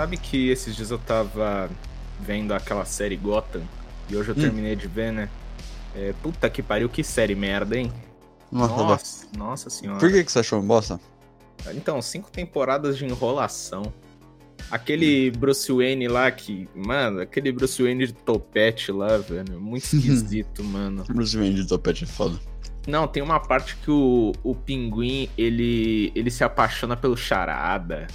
Hum. sabe que esses dias eu tava vendo aquela série Gotham e hoje eu hum. terminei de ver, né? É, puta que pariu, que série merda, hein? Nossa, nossa, nossa senhora. Por que, que você achou bosta? Então, cinco temporadas de enrolação. Aquele Bruce Wayne lá que. Mano, aquele Bruce Wayne de topete lá, velho. Muito esquisito, mano. Bruce Wayne de topete é foda. Não, tem uma parte que o, o pinguim ele, ele se apaixona pelo charada.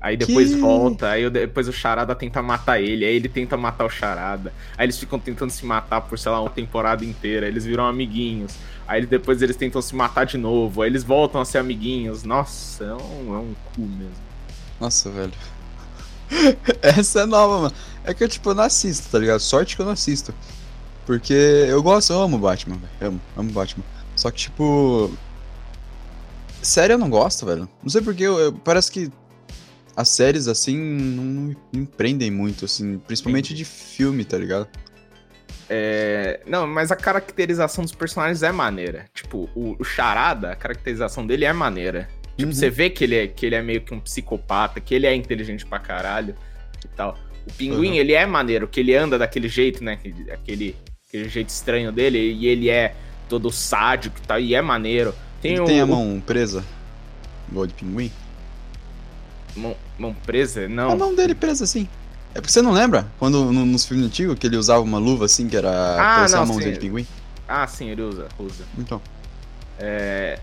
Aí depois que... volta, aí depois o Charada tenta matar ele, aí ele tenta matar o Charada. Aí eles ficam tentando se matar por, sei lá, uma temporada inteira, eles viram amiguinhos. Aí depois eles tentam se matar de novo, aí eles voltam a ser amiguinhos. Nossa, é um, é um cu mesmo. Nossa, velho. Essa é nova, mano. É que eu, tipo, eu não assisto, tá ligado? Sorte que eu não assisto. Porque eu gosto, eu amo Batman, velho. Amo, amo Batman. Só que, tipo. Sério, eu não gosto, velho. Não sei porque, eu, eu, parece que as séries, assim, não me prendem muito, assim, principalmente de filme, tá ligado? É... Não, mas a caracterização dos personagens é maneira. Tipo, o, o Charada, a caracterização dele é maneira. Tipo, uhum. você vê que ele, é, que ele é meio que um psicopata, que ele é inteligente pra caralho e tal. O Pinguim, uhum. ele é maneiro, que ele anda daquele jeito, né? Aquele, aquele jeito estranho dele, e ele é todo sádico e tal, e é maneiro. Tem ele o, tem a mão presa? Igual de pinguim? Mão, mão presa? Não. A mão dele presa, sim. É porque você não lembra? Quando no, nos filmes antigos que ele usava uma luva assim, que era ah, não, a mãozinha sim. de pinguim? Ah, sim, ele usa, usa. Então. É.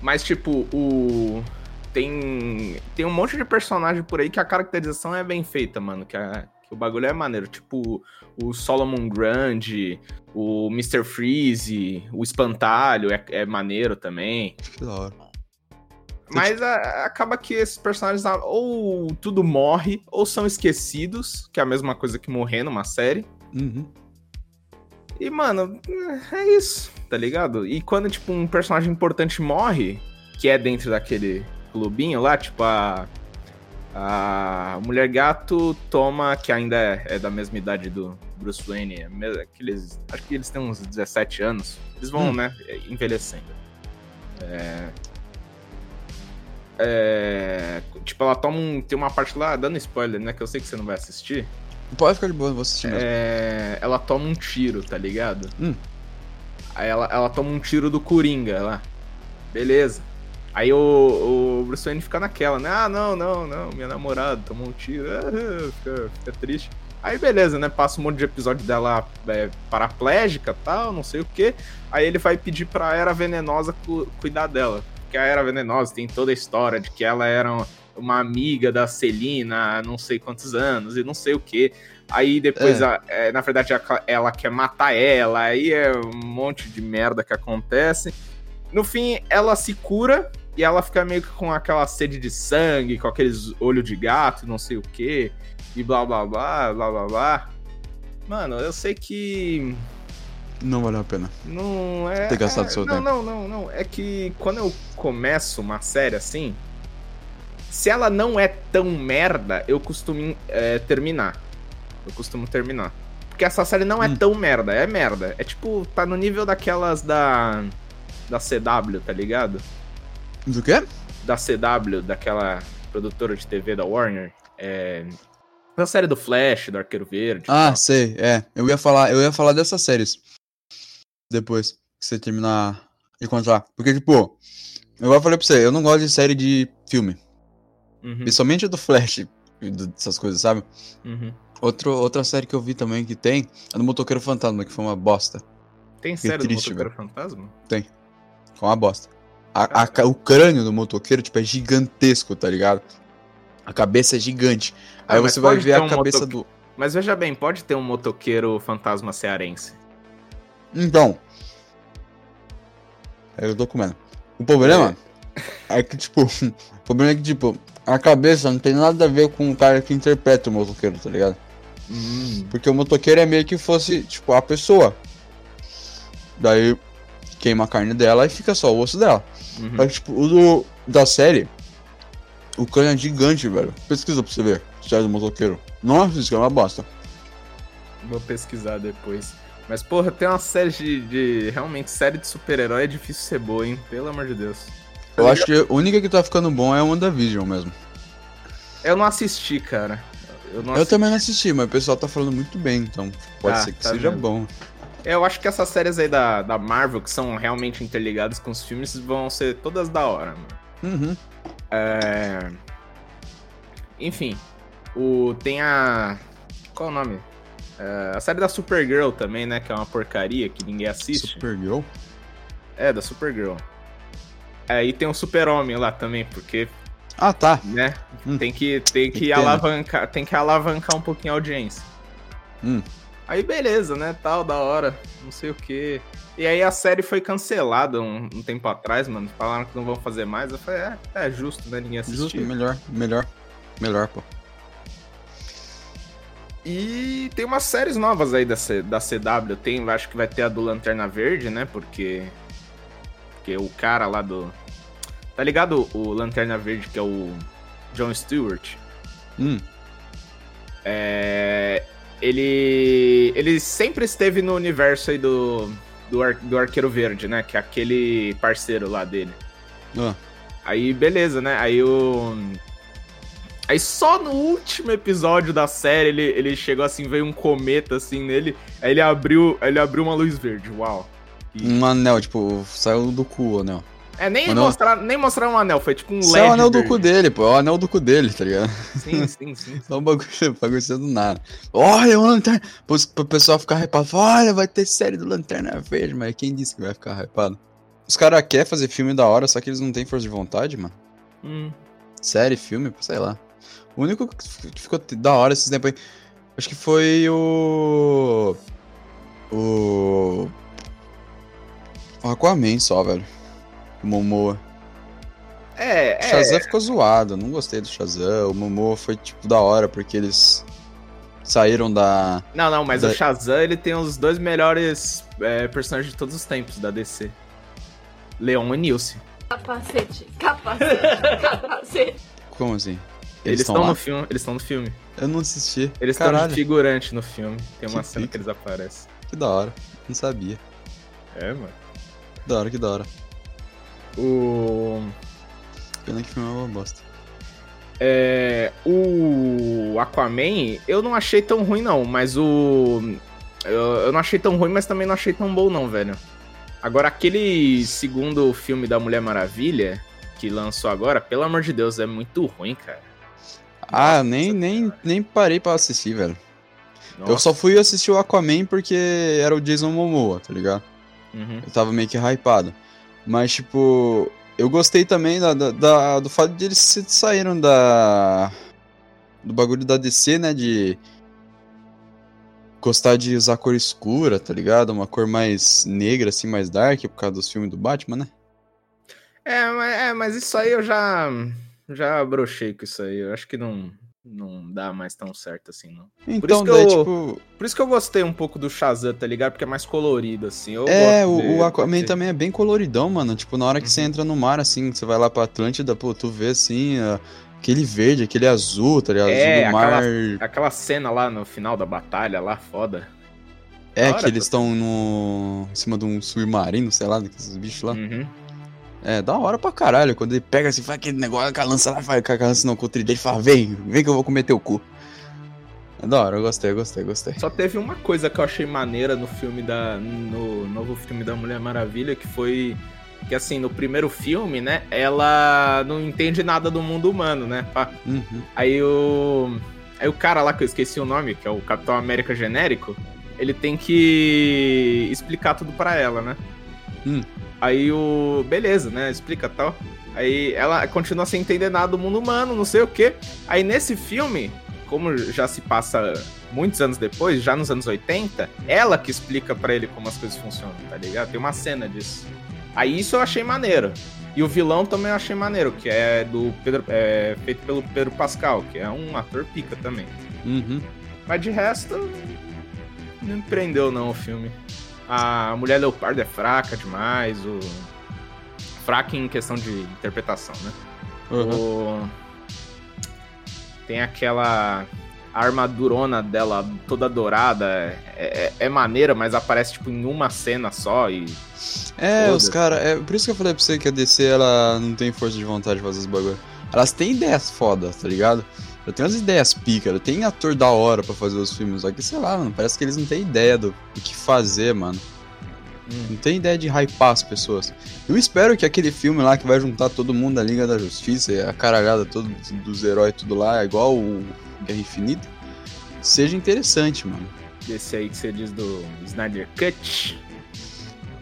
Mas, tipo, o. Tem. Tem um monte de personagem por aí que a caracterização é bem feita, mano. Que, a... que o bagulho é maneiro. Tipo, o Solomon Grande, o Mr. Freeze, o Espantalho é, é maneiro também. Que da hora. Mas a, acaba que esses personagens ah, ou tudo morre, ou são esquecidos, que é a mesma coisa que morrer numa série. Uhum. E, mano, é isso, tá ligado? E quando, tipo, um personagem importante morre, que é dentro daquele clubinho lá, tipo, a. A Mulher Gato toma, que ainda é, é da mesma idade do Bruce Wayne, é aqueles, acho que eles têm uns 17 anos. Eles vão, hum. né, envelhecendo. É, é, tipo, ela toma um. Tem uma parte lá, dando spoiler, né? Que eu sei que você não vai assistir. Pode ficar de boa, vou assistir mesmo. É, ela toma um tiro, tá ligado? Hum. Aí ela, ela toma um tiro do Coringa lá. Beleza. Aí o, o Bruce Wayne fica naquela, né? Ah, não, não, não, minha namorada tomou um tiro. Ah, fica, fica triste. Aí beleza, né? Passa um monte de episódio dela é, paraplégica tal, não sei o que. Aí ele vai pedir pra Era Venenosa cu cuidar dela que a Era Venenosa tem toda a história de que ela era uma amiga da Celina há não sei quantos anos e não sei o que. Aí depois, é. A, é, na verdade, ela, ela quer matar ela, aí é um monte de merda que acontece. No fim, ela se cura e ela fica meio que com aquela sede de sangue, com aqueles olhos de gato, não sei o que, e blá blá blá, blá blá blá. Mano, eu sei que não valeu a pena. Não é. Ter gastado é, seu não, tempo. Não, não, não. É que quando eu começo uma série assim, se ela não é tão merda, eu costumo é, terminar. Eu costumo terminar. Porque essa série não é hum. tão merda, é merda. É tipo, tá no nível daquelas da. Da CW, tá ligado? Do quê? Da CW, daquela produtora de TV da Warner. É. Da série do Flash, do Arqueiro Verde. Ah, sei, é. Eu ia falar, eu ia falar dessas séries depois que você terminar de encontrar. Porque, tipo, eu falei pra você, eu não gosto de série de filme. Uhum. Principalmente do Flash, dessas coisas, sabe? Uhum. Outro, outra série que eu vi também que tem é do Motoqueiro Fantasma, que foi uma bosta. Tem série triste, do Motoqueiro velho. Fantasma? Tem. Foi uma bosta. A, a, o crânio do motoqueiro, tipo, é gigantesco, tá ligado? A cabeça é gigante. Ah, Aí você vai ver a um cabeça moto... do. Mas veja bem, pode ter um motoqueiro fantasma cearense. Então. Eu tô comendo. O problema é, é que, tipo, o problema é que, tipo, a cabeça não tem nada a ver com o cara que interpreta o motoqueiro, tá ligado? Hum. Porque o motoqueiro é meio que fosse, tipo, a pessoa. Daí queima a carne dela e fica só o osso dela. Uhum. Mas, tipo, o do, da série, o crânio é gigante, velho. Pesquisa pra você ver, série do motoqueiro. Nossa, isso é uma bosta. Vou pesquisar depois. Mas, porra, tem uma série de, de. Realmente, série de super-herói é difícil ser boa, hein? Pelo amor de Deus. Eu acho que a única que tá ficando bom é o WandaVision mesmo. Eu não assisti, cara. Eu, não Eu assisti. também não assisti, mas o pessoal tá falando muito bem, então pode Ah, ser que tá seja vendo? bom. Eu acho que essas séries aí da, da Marvel, que são realmente interligadas com os filmes, vão ser todas da hora, mano. Uhum. É... Enfim, o... tem a. Qual é o nome? É, A série da Supergirl também, né? Que é uma porcaria que ninguém assiste. Supergirl? É, da Supergirl. É, e tem o Super-Homem lá também, porque, Ah, tá. né? Hum. Tem que, tem que né? alavancar, tem que alavancar um pouquinho a audiência. Hum. Aí beleza, né? Tal, da hora, não sei o que. E aí a série foi cancelada um, um tempo atrás, mano. Falaram que não vão fazer mais. Eu falei, é, é justo, né? Ninguém assistiu. Justo, melhor, melhor. Melhor, pô. E tem umas séries novas aí da, C- da CW. Tem, acho que vai ter a do Lanterna Verde, né? Porque. Porque o cara lá do. Tá ligado o Lanterna Verde, que é o John Stewart? Hum. É, ele. Ele sempre esteve no universo aí do. Do, Ar- do Arqueiro Verde, né? Que é aquele parceiro lá dele. Ah, Aí, beleza, né? Aí o. Aí só no último episódio da série ele, ele chegou assim, veio um cometa assim nele. Aí ele abriu, ele abriu uma luz verde. Uau. E- um anel, tipo, saiu do cu o anel. É, nem Mas não- mostraram, nem mostraram um anel, foi tipo um Isso é LED. o anel do cu dele, pô. É o anel do cu dele, tá ligado? Sim, sim, sim. Só um bagulho, bagulho do nada. Olha, o Lanterna. Pro, pro pessoal ficar hypado. Olha, vai ter série do Lanterna Verde, mas quem disse que vai ficar hypado? Os caras querem fazer filme da hora, só que eles não têm força de vontade, mano. Hum. Série, filme, sei lá. O único que ficou da hora esses tempos aí. Acho que foi o. O. O Aquaman só, velho. O Momoa. É, O é. Shazam ficou zoado, não gostei do Shazam. O Momoa foi, tipo, da hora, porque eles saíram da. Não, não, mas Da- o Shazam ele tem os dois melhores é, personagens de todos os tempos da DC. Leon e Nilce. Capacete, capacete, capacete. Como assim? Eles estão no filme, eles estão no filme. Eu não assisti. Eles estão de figurante no filme. Tem uma Que cena que eles aparecem. que da hora. Não sabia. É, mano. Que da hora, que da hora. O. Pena que o filme é uma bosta. É, o Aquaman, eu não achei tão ruim, não, mas o. Eu, eu não achei tão ruim, mas também não achei tão bom, não, velho. Agora, aquele segundo filme da Mulher Maravilha, que lançou agora, pelo amor de Deus, é muito ruim, cara. Ah, nem, nem, nem parei pra assistir, velho. Eu Nossa. só fui assistir o Aquaman porque era o Jason Momoa, tá ligado? Uhum. Eu tava meio que hypado. Mas, tipo, eu gostei também da, da- da- do fato de eles se- saíram da. Do bagulho da DC, né? De. Gostar de usar cor escura, tá ligado? Uma cor mais negra, assim, mais dark, por causa dos filmes do Batman, né? É, mas, é, mas isso aí eu já. Já brochei com isso aí. Eu acho que não, não dá mais tão certo assim, não. Então, que daí, eu- tipo. Por isso que eu gostei um pouco do Shazam, tá ligado? Porque é mais colorido, assim. Eu É, o, o Aquaman também é bem coloridão, mano. Tipo, na hora que você Uhum. entra no mar, assim, você vai lá pra Atlântida, pô, tu vê assim, aquele verde, aquele azul, tá ligado? É, azul do mar. Aquela cena lá no final da batalha, lá, foda. É, hora, que eles estão no. em cima de um submarino, sei lá, daqueles bichos lá. Uhum. É, da hora pra caralho. Quando ele pega assim, faz aquele negócio, com a lança lá, faz com a lança não, com o tridente, fala, vem, vem que eu vou comer teu cu. É da hora, eu gostei, eu gostei, gostei. Só teve uma coisa que eu achei maneira no filme da. No novo filme da Mulher Maravilha, que foi. Que assim, no primeiro filme, né? Ela não entende nada do mundo humano, né? pá. Uhum. Aí o. Aí o cara lá que eu esqueci o nome, que é o Capitão América genérico, ele tem que explicar tudo pra ela, né? Hum. Aí o. Beleza, né? Explica tal. Aí ela continua sem entender nada do mundo humano, não sei o quê. Aí nesse filme, como já se passa muitos anos depois, já nos anos 80, ela que explica pra ele como as coisas funcionam, tá ligado? Tem uma cena disso. Aí isso eu achei maneiro. E o vilão também eu achei maneiro, que é do Pedro, é, feito pelo Pedro Pascal, que é um ator pica também. Uhum. Mas de resto, não me prendeu não o filme. A Mulher Leopardo é fraca demais, o fraca em questão de interpretação, né? Uhum. O... Tem aquela armadurona dela toda dourada, é, é, é maneira, mas aparece tipo em uma cena só e É, os caras. É, por isso que eu falei pra você que a DC ela não tem força de vontade de fazer os bagulho. elas têm ideias fodas, tá ligado? Eu tenho umas ideias pica, eu tenho ator da hora pra fazer os filmes, só que sei lá, mano, parece que eles não têm ideia do, do que fazer, mano. Não tem ideia de hypar as pessoas. Eu espero que aquele filme lá que vai juntar todo mundo da Liga da Justiça a caralhada todo dos heróis tudo lá, igual o Guerra Infinita, seja interessante, mano. Esse aí que você diz do Snyder Cut.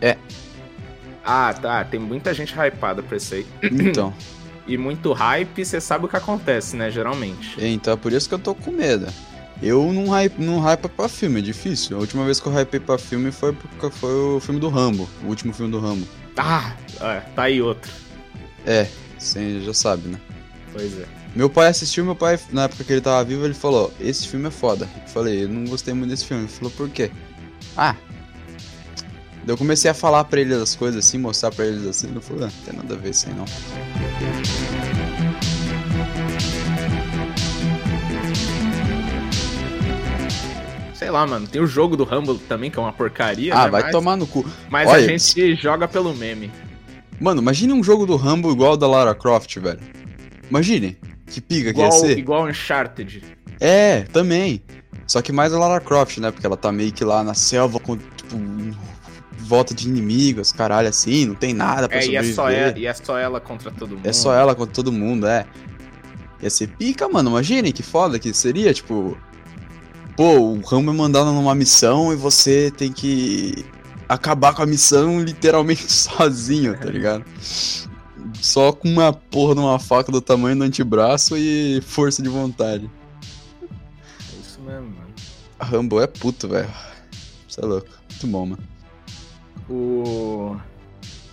É. Ah, tá. Tem muita gente hypada pra isso aí. Então, E muito hype, você sabe o que acontece, né? Geralmente. então é por isso que eu tô com medo. Eu não hype, não hype pra filme, é difícil. A última vez que eu hypei pra filme foi, porque foi o filme do Rambo, o último filme do Rambo. Ah, é, tá aí outro. É, você já sabe, né? Pois é. Meu pai assistiu, meu pai, na época que ele tava vivo, ele falou: Esse filme é foda. Eu falei: Eu não gostei muito desse filme. Ele falou: Por quê? Ah. Daí eu comecei a falar pra ele as coisas assim, mostrar pra eles assim. Ele falou: ah, Não tem nada a ver isso aí não. Sei lá, mano. Tem o jogo do Rumble também, que é uma porcaria. ah, né? vai mas, tomar no cu. Mas a Olha, gente joga pelo meme. Mano, imagine um jogo do Rambo igual da Lara Croft, velho. Imagine. Que pica que ia Igual, ser. igual Uncharted. É, também. Só que mais a Lara Croft, né? Porque ela tá meio que lá na selva com, tipo, volta de inimigos, caralho, assim, não tem nada pra É, e é, sobreviver. só ela, e é só ela contra todo mundo. É só ela contra todo mundo, é. Ia ser pica, mano. Imagine que foda que seria, tipo. Pô, o Rambo é mandado numa missão e você tem que acabar com a missão literalmente sozinho, tá ligado? Só com uma porra de uma faca do tamanho do antebraço e força de vontade. É isso mesmo, mano. Rambo é puto, velho. Você é louco. Muito bom, mano. O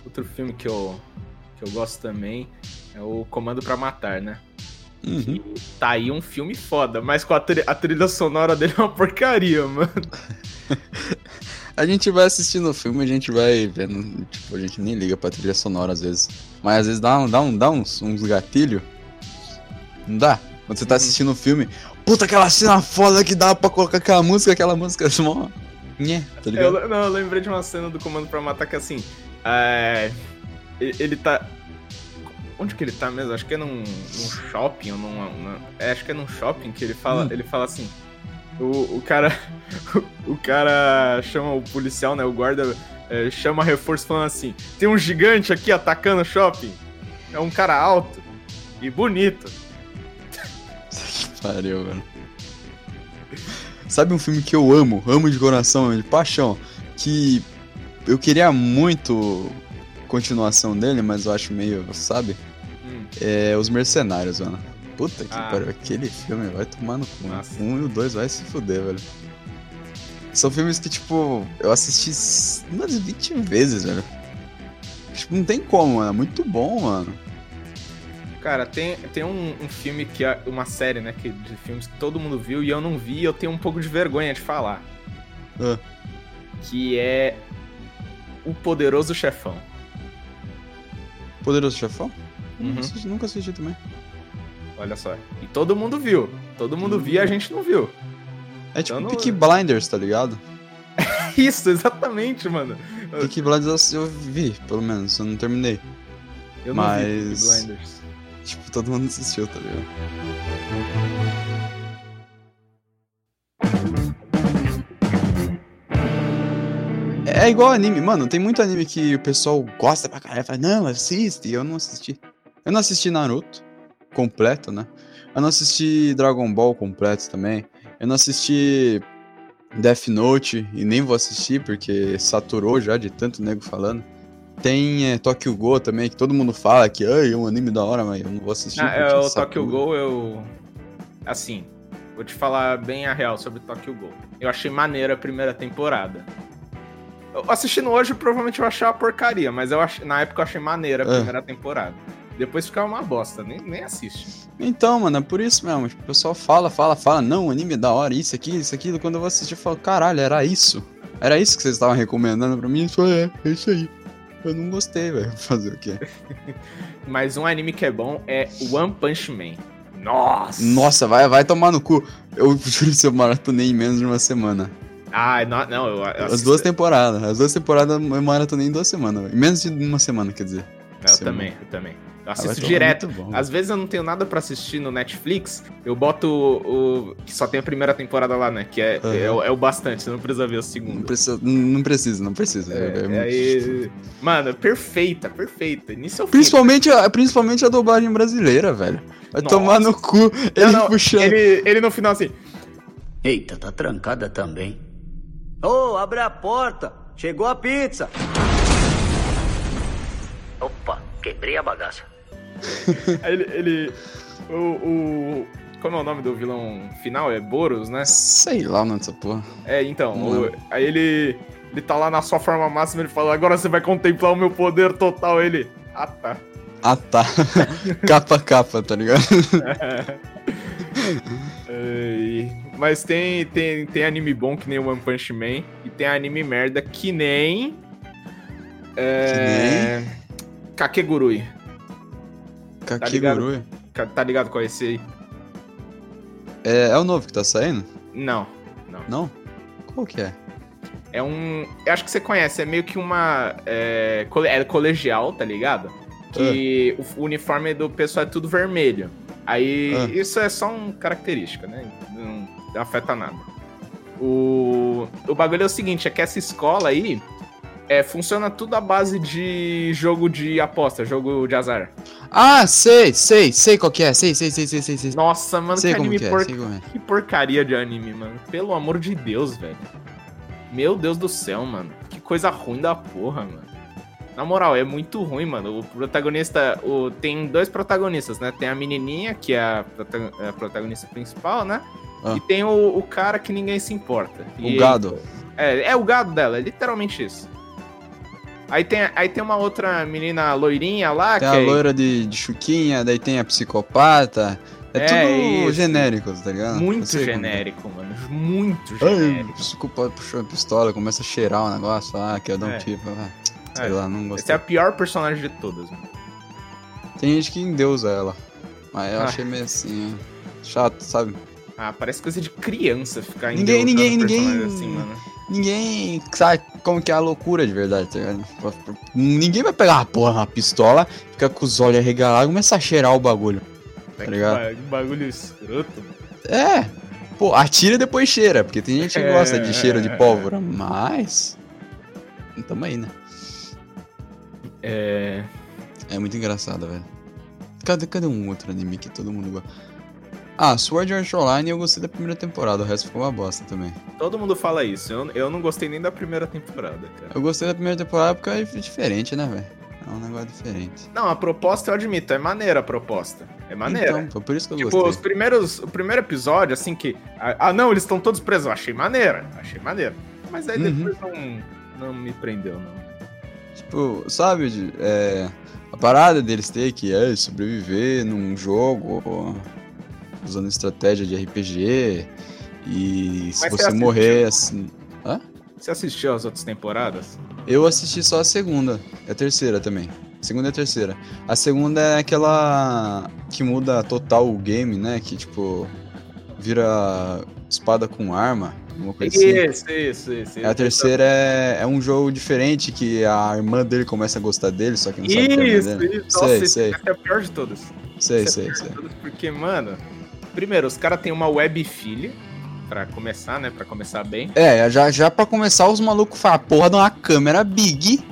outro filme que eu, que eu gosto também é o Comando pra Matar, né? Uhum. Tá aí um filme foda, mas com a, tri- a trilha sonora dele é uma porcaria, mano. A gente vai assistindo o filme, a gente vai vendo. Tipo, a gente nem liga pra trilha sonora às vezes. Mas às vezes dá, um- dá, um, dá uns, uns gatilhos. Não dá? Quando você tá Uhum. assistindo o filme, puta, aquela cena foda que dá pra colocar aquela música, aquela música. Mó... Nhé, tá ligado? Eu, não, eu lembrei de uma cena do Comando pra Matar que assim. É, ele, tá. Onde que ele tá mesmo? Acho que é num, num shopping ou num. num- é, acho que é num shopping que ele fala, Hum. ele fala assim. O, o cara. O cara chama o policial, né? O guarda é, chama reforço falando assim: tem um gigante aqui atacando o shopping. É um cara alto e bonito. Pariu, mano. Sabe um filme que eu amo, amo de coração, de paixão, que eu queria muito continuação dele, mas eu acho meio, sabe? Hum, É Os Mercenários, mano. Puta que Ah. pariu, aquele filme vai tomar no cu. Nossa. Um e o dois vai se fuder, velho. São filmes que, tipo, eu assisti umas 20 vezes, velho. Tipo, não tem como, mano. É muito bom, mano. Cara, tem, tem um, um filme que é uma série, né, que, de filmes que todo mundo viu e eu não vi e eu tenho um pouco de vergonha de falar. Ah. Que é O Poderoso Chefão. Poderoso Chefão? Uhum. Nunca, assisti, nunca assisti também. Olha só. E todo mundo viu. Todo mundo viu e a gente não viu. É tipo Eu não- Peaky Blinders, tá ligado? Isso, exatamente, mano. Peaky Blinders eu vi, pelo menos, eu não terminei. Eu não vi Mas- Peaky Blinders. Tipo, todo mundo assistiu, tá ligado? É igual anime, mano. Tem muito anime que o pessoal gosta pra caralho. Fala, não, assiste. Eu não assisti. Eu não assisti Naruto completo, né? Eu não assisti Dragon Ball completo também. Eu não assisti Death Note e nem vou assistir porque saturou já de tanto nego falando. Tem é, Tokyo Go também, que todo mundo fala que "Ai, é um anime da hora, mas eu não vou assistir. Ah, é, o. Tokyo Ghoul, eu. Assim, vou te falar bem a real sobre Tokyo Ghoul. Eu achei maneira a primeira temporada. Eu assistindo hoje, provavelmente eu achar uma porcaria, mas eu ach... na época eu achei maneira a É. primeira temporada. Depois ficava uma bosta, nem, nem assiste. Então, mano, é por isso mesmo. Tipo, o pessoal fala, fala, fala, não, anime é da hora, isso aqui, isso aquilo. Quando eu vou assistir, eu falo, caralho, era isso? Era isso que vocês estavam recomendando pra mim? Falei, é, é isso aí. Eu não gostei, velho. Fazer o quê? Mas um anime que é bom é One Punch Man. Nossa! Nossa, vai, vai tomar no cu. Eu juro que eu maratonei em menos de uma semana. Ah, não, não eu, eu As duas temporadas. As duas temporadas eu maratonei em duas semanas. Em menos de uma semana, quer dizer. Eu Semana. também, eu também. Eu assisto Avatar é direto. Às vezes eu não tenho nada pra assistir no Netflix, eu boto o. o- que só tem a primeira temporada lá, né? Que é, Aham. é, o- é o bastante, você não precisa ver a Não segunda. precisa, não precisa, não precisa. É, É, é muito- aí- Mano, perfeita, perfeita. Início ao fim. Principalmente, a- principalmente a dublagem brasileira, velho. Vai Nossa. tomar no cu. Ele Não, não, puxando. Ele, ele no final assim. Eita, tá trancada também. Ô, abre a porta! Chegou a pizza! Opa, quebrei a bagaça. Aí ele. ele o, o. Como é o nome do vilão final? É Boros, né? Sei lá, mano, essa porra. É, então. O- aí ele. Ele tá lá na sua forma máxima, ele fala, agora você vai contemplar o meu poder total. Ele. Ah tá. Ah, tá. capa, capa, tá ligado? Ai, Mas tem, tem, tem anime bom que nem One Punch Man. E tem anime merda que nem. É. Kakegurui. Kakegurui. Ka- Tá ligado qual é esse aí? É, é o novo que tá saindo? Não. Não. Não? Qual que é? É um. Eu acho que você conhece, é meio que uma. É, é colegial, tá ligado? Que o uniforme do pessoal é tudo vermelho. Aí Ah. isso é só uma característica, né? Não, não afeta nada. O, o bagulho é o seguinte: é que essa escola aí é, funciona tudo à base de jogo de aposta, jogo de azar. Ah, sei, sei, sei qual que é. Sei, sei, sei, sei, sei, sei. Nossa, mano, sei que anime que é, por... é. Que porcaria de anime, mano. Pelo amor de Deus, velho. Meu Deus do céu, mano. Que coisa ruim da porra, mano. Na moral, é muito ruim, mano. O protagonista. O... Tem dois protagonistas, né? Tem a menininha, que é a, prota- a protagonista principal, né? Ah. E tem o, o cara que ninguém se importa. O E- gado. É, é o gado dela, é literalmente isso. Aí tem, aí tem uma outra menina loirinha lá, Tem que a é. loira de, de chuquinha, daí tem a psicopata. É, É, tudo isso. genérico, tá ligado? Muito como que é. genérico, mano. Muito genérico. psicopata puxou a pistola, começa a cheirar o negócio, ah, quer dar um É. tiro. Ah, sei É. lá, não Essa é gostei. a pior personagem de todas, mano. Tem gente que endeusa ela. Mas eu Ah. achei meio assim. Chato, sabe? Ah, parece coisa de criança ficar Ninguém- ninguém- ninguém- assim, mano. Ninguém sabe como que é a loucura de verdade, tá ligado? Ninguém vai pegar uma porra, uma pistola, ficar com os olhos arregalados e começar a cheirar o bagulho. É que ligado? que bagulho escroto. É, pô, atira e depois cheira, porque tem gente que É, gosta de cheiro de é, pólvora, mas. Tamo aí, né? É. É muito engraçado, velho. Cadê, cadê um outro anime que todo mundo gosta? Ah, Sword Art Online eu gostei da primeira temporada, o resto ficou uma bosta também. Todo mundo fala isso. Eu, eu não gostei nem da primeira temporada, cara. Eu gostei da primeira temporada porque é diferente, né, velho? É um negócio diferente. Não, a proposta eu admito, é maneira a proposta. É maneira. Então, por isso que eu tipo, gostei. os primeiros. O primeiro episódio, assim que. Ah, ah, não, eles estão todos presos. Eu achei maneira. Achei maneira. Mas aí Uhum. depois não, não me prendeu, não. Tipo, sabe, é, a parada deles ter que é sobreviver num jogo usando estratégia de RPG e se Mas você você morrer assim. Você assistiu as outras temporadas? Eu assisti só a segunda, e a terceira também. Segunda e a terceira. A segunda é aquela que muda total o game, né? Que tipo vira espada com arma, alguma coisa assim. Isso, isso, isso. A terceira é, é um jogo diferente que a irmã dele começa a gostar dele, só que não sabe que é a irmã Isso, dele. isso. Nossa, Sei, esse sei, é a pior de todas. sei, Essa é sei, sei. todas, Porque, mano, primeiro, os caras têm uma web filha, pra começar, né? Pra começar bem. É, já, já pra começar, os malucos falam, porra, de uma câmera big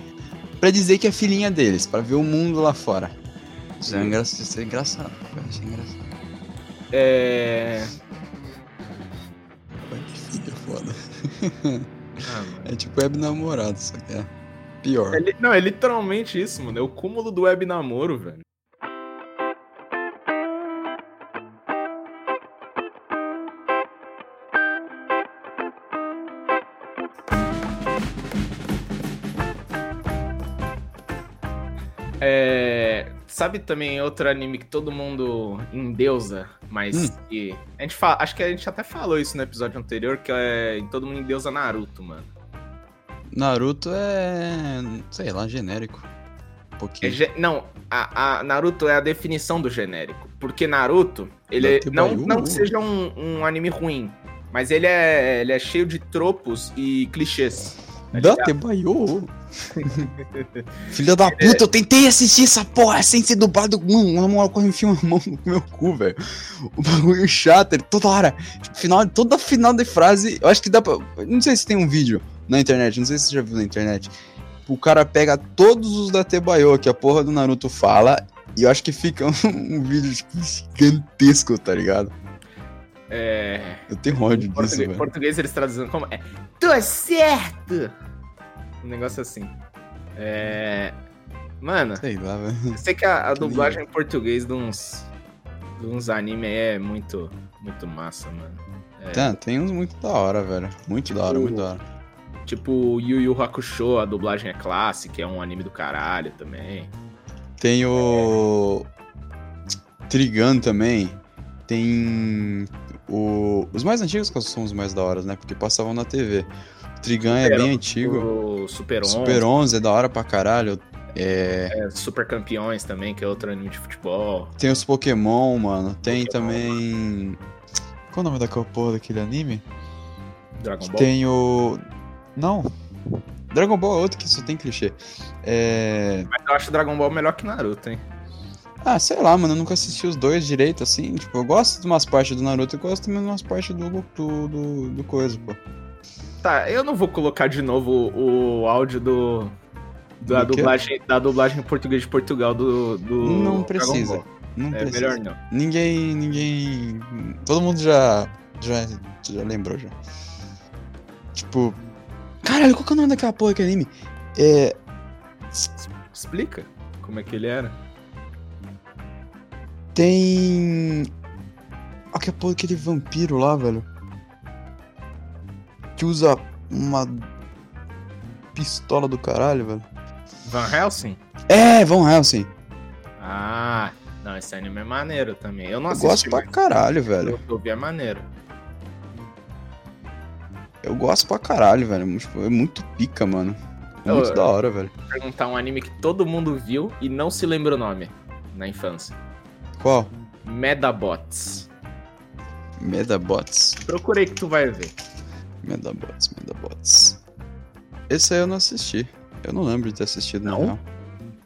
pra dizer que é filhinha deles, pra ver o mundo lá fora. Isso é, engra... Isso é engraçado, cara, isso é engraçado. É. Filho, é foda. Ah. É tipo web namorado, só que é pior. É Não, é literalmente isso, mano. É o cúmulo do web namoro, velho. Sabe também outro anime que todo mundo endeusa, mas Hum. que. A gente fala, acho que a gente até falou isso no episódio anterior, que é todo mundo endeusa Naruto, mano. Naruto é. sei lá, genérico. Um É pouquinho. ge- não, a, a Naruto é a definição do genérico. Porque Naruto, ele Date não, não que seja um, um anime ruim, mas ele é, ele é cheio de tropos e clichês. tá? Date Baiô. Filha da puta, eu tentei assistir essa porra sem ser dublado. Mano, na moral, corre enfia uma mão no meu cu, velho. O bagulho chato, ele toda hora. Final, toda final de frase. Eu acho que dá pra. Não sei se tem um vídeo na internet, não sei se você já viu na internet. O cara pega todos os da Tebayo que a porra do Naruto fala. E eu acho que fica um, um vídeo tipo, gigantesco, tá ligado? É. Eu tenho ódio Em disso, português, velho. português eles traduzem como é. Tô certo! Um negócio assim. É. Mano, Sei lá, velho. eu sei que a, a dublagem em português de uns. de uns anime é muito. muito massa, mano. É, Tá, tem uns muito da hora, velho. Muito da hora, muito da hora. Tipo Yu Yu Hakusho, a dublagem é clássica, é um anime do caralho também. Tem o. Trigun também. Tem. O... Os mais antigos são os mais da hora, né? Porque passavam na TV. O Trigun é bem antigo. Super 11, Super 11 é da hora pra caralho. É... é, Super Campeões também, que é outro anime de futebol. Tem os Pokémon, mano. Tem Pokémon. também. Qual o nome daquela porra daquele anime? Dragon Que Ball. tem o. Não. Dragon Ball é outro que só tem clichê. É. Mas eu acho Dragon Ball melhor que Naruto, hein? Ah, sei lá, mano, eu nunca assisti os dois direito, assim. Tipo, eu gosto de umas partes do Naruto e gosto também de umas partes do, do, do, do coisa, pô. Tá, eu não vou colocar de novo o, áudio do. Da Do dublagem, da dublagem em português de Portugal do. do Não precisa. Não É precisa. melhor não. Ninguém. Ninguém. Todo mundo já. Já, já lembrou já. Tipo. Caralho, qual que é o nome daquela porra daquele anime? É. Explica como é que ele era. Tem. Aquela porra daquele vampiro lá, velho. Que usa uma. Pistola do caralho, velho. Van Helsing? É, Van Helsing. Ah, não, esse anime é maneiro também. Eu não Eu gosto pra caralho, velho. eu, eu vi é maneiro. Eu gosto pra caralho, velho. Tipo, É muito pica, mano. É Eu- muito da hora, velho. Vou perguntar um anime que todo mundo viu e não se lembra o nome na infância. Qual? Medabots. Medabots. Procurei que tu vai ver. Medabots, Medabots. Esse aí eu não assisti. Eu não lembro de ter assistido, Não? real.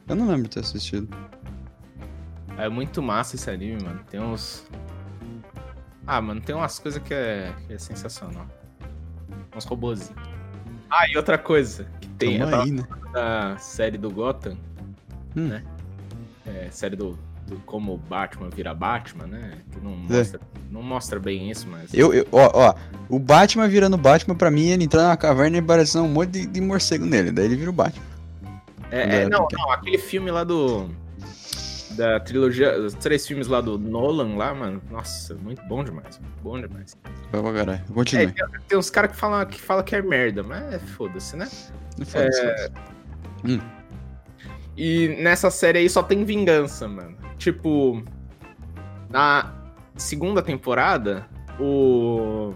Eu não lembro de ter assistido. É muito massa esse anime, mano. Tem uns. Ah, mano, tem umas coisas que é, que é sensacional. Uns robozinhos. Ah, e outra coisa que tem. Tamo tava aí, né? falando da série do Gotham, Hum. né? É, série do, do como o Batman vira Batman, né? Que não É. mostra, não mostra bem isso, mas. Eu, eu, ó, ó, o Batman virando Batman, pra mim, ele entrar na caverna e aparecer um monte de, de morcego nele. Daí ele vira o Batman. É, é, não, não, aquele filme lá do. Da trilogia. Os três filmes lá do Nolan lá, mano. Nossa, muito bom demais. Bom demais. Vai pra caralho. É, Continue. tem, tem uns caras que falam que, fala que é merda, mas é foda-se, né? Foda-se. é, E nessa série aí só tem vingança, mano. Tipo, na segunda temporada, o.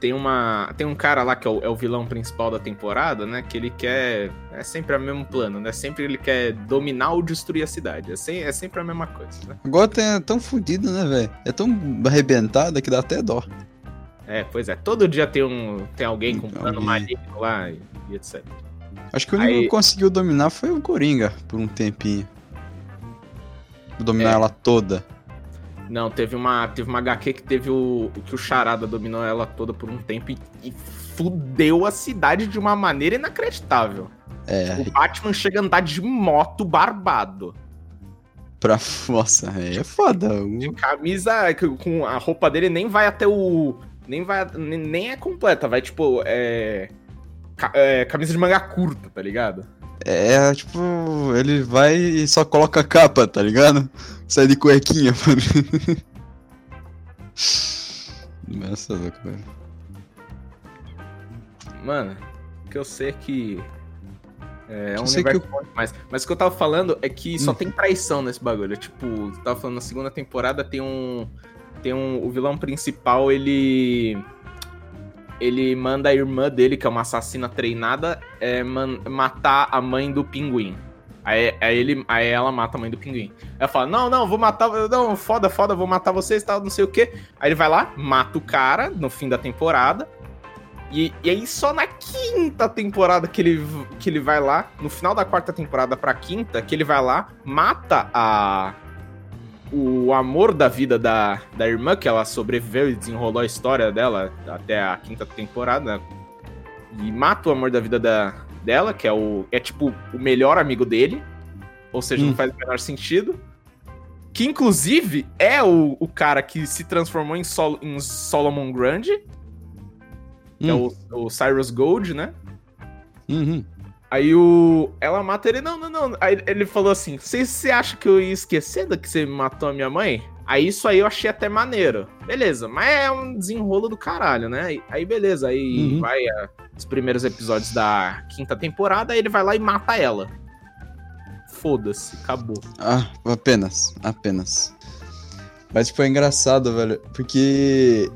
Tem uma. Tem um cara lá que é o, é o vilão principal da temporada, né? Que ele quer. É sempre o mesmo plano, né? Sempre ele quer dominar ou destruir a cidade. É, sem- é sempre a mesma coisa, né? Agora é tão fudido, né, velho? É tão arrebentada que dá até dó. É, pois é. Todo dia tem um. Tem alguém com um plano maligno lá e, e etc. Acho que o único Aí- que conseguiu dominar foi o Coringa, por um tempinho. Dominar É. ela toda. Não, teve uma, teve uma HQ que teve o. que o Charada dominou ela toda por um tempo e, e fudeu a cidade de uma maneira inacreditável. É, O Batman chega a andar de moto barbado. pra. Nossa, é foda. De camisa. com a roupa dele nem vai até o. Nem vai. Nem é completa, vai tipo. É. ca- é, camisa de manga curta, tá ligado? É, tipo, ele vai e só coloca a capa, tá ligado? Sai de cuequinha, mano. Nossa, louco, velho. Mano, o que eu sei é que. É, é um Eu universo que bom demais. Mas o que eu tava falando é que só Hum. tem traição nesse bagulho. Tipo, eu tava falando na segunda temporada tem um. Tem um. O vilão principal, ele. Ele manda a irmã dele, que é uma assassina treinada, é, matar a mãe do pinguim. Aí, aí, ele, aí ela mata a mãe do pinguim. Ela fala: Não, não, vou matar. Não, foda, foda, vou matar vocês tal, não sei o quê. Aí ele vai lá, mata o cara no fim da temporada. E, e aí só na quinta temporada que ele, que ele vai lá, no final da quarta temporada pra quinta, que ele vai lá, mata a o amor da vida da, da irmã, que ela sobreviveu e desenrolou a história dela até a quinta temporada. E mata o amor da vida da, dela, que é o. É tipo o melhor amigo dele. Ou seja, Hum. não faz o menor sentido. Que inclusive é o, o cara que se transformou em, Sol, em Solomon Grande, é Hum. o, o Cyrus Gold, né? Uhum. Aí o. Ela mata ele. Não, não, não. Aí ele falou assim: Você acha que eu ia esquecer do que você matou a minha mãe? Aí isso aí eu achei até maneiro. Beleza, mas é um desenrolo do caralho, né? Aí- beleza, aí Uhum. vai ah, os primeiros episódios da quinta temporada, aí ele vai lá e mata ela. Foda-se, acabou. Ah, apenas, apenas. Mas, tipo, é engraçado, velho, porque